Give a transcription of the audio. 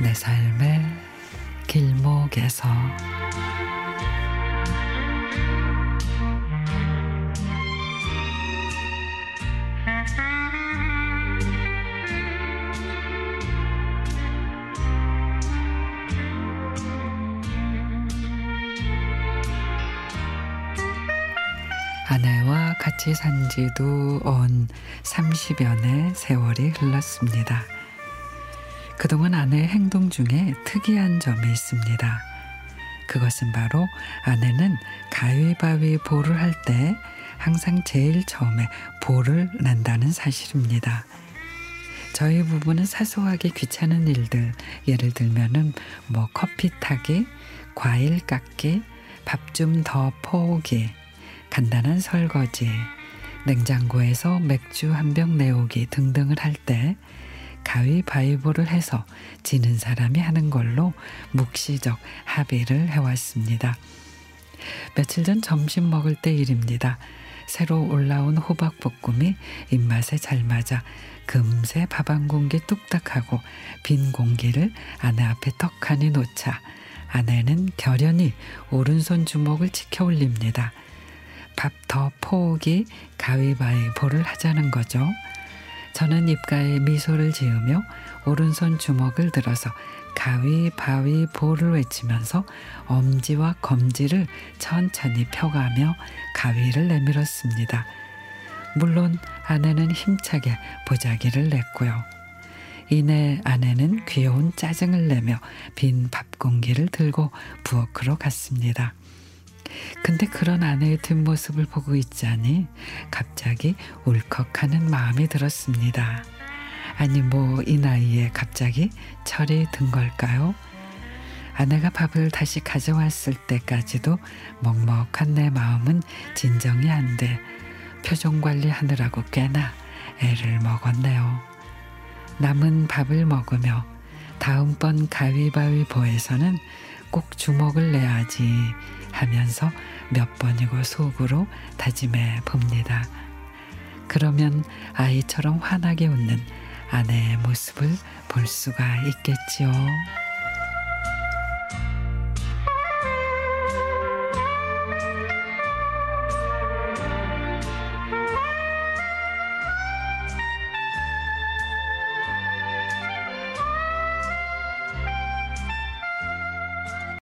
내 삶의 길목에서 아내와 같이 산 지도 온 30여 년 세월이 흘렀습니다. 그동안 아내의 행동 중에 특이한 점이 있습니다. 그것은 바로 아내는 가위바위보를 할 때 항상 제일 처음에 볼을 낸다는 사실입니다. 저희 부부는 사소하게 귀찮은 일들, 예를 들면은 뭐 커피 타기, 과일 깎기, 밥 좀 더 퍼오기, 간단한 설거지, 냉장고에서 맥주 한 병 내오기 등등을 할 때 가위바위보를 해서 지는 사람이 하는 걸로 묵시적 합의를 해왔습니다. 며칠 전 점심 먹을 때 일입니다. 새로 올라온 호박볶음이 입맛에 잘 맞아 금세 밥 한 공기 뚝딱 하고 빈 공기를 아내 앞에 떡하니 놓자 아내는 결연히 오른손 주먹을 치켜 올립니다. 밥 더 포기 가위바위보를 하자는 거죠. 저는 입가에 미소를 지으며 오른손 주먹을 들어서 가위바위보를 외치면서 엄지와 검지를 천천히 펴가며 가위를 내밀었습니다. 물론 아내는 힘차게 보자기를 냈고요. 이내 아내는 귀여운 짜증을 내며 빈 밥 공기를 들고 부엌으로 갔습니다. 근데 그런 아내의 뒷모습을 보고 있자니 갑자기 울컥하는 마음이 들었습니다. 아니 뭐 이 나이에 갑자기 철이 든 걸까요? 아내가 밥을 다시 가져왔을 때까지도 먹먹한 내 마음은 진정이 안 돼 표정 관리하느라고 꽤나 애를 먹었네요. 남은 밥을 먹으며 다음번 가위바위보에서는 꼭 주먹을 내야지 하면서 몇 번이고 속으로 다짐해 봅니다. 그러면 아이처럼 환하게 웃는 아내의 모습을 볼 수가 있겠지요.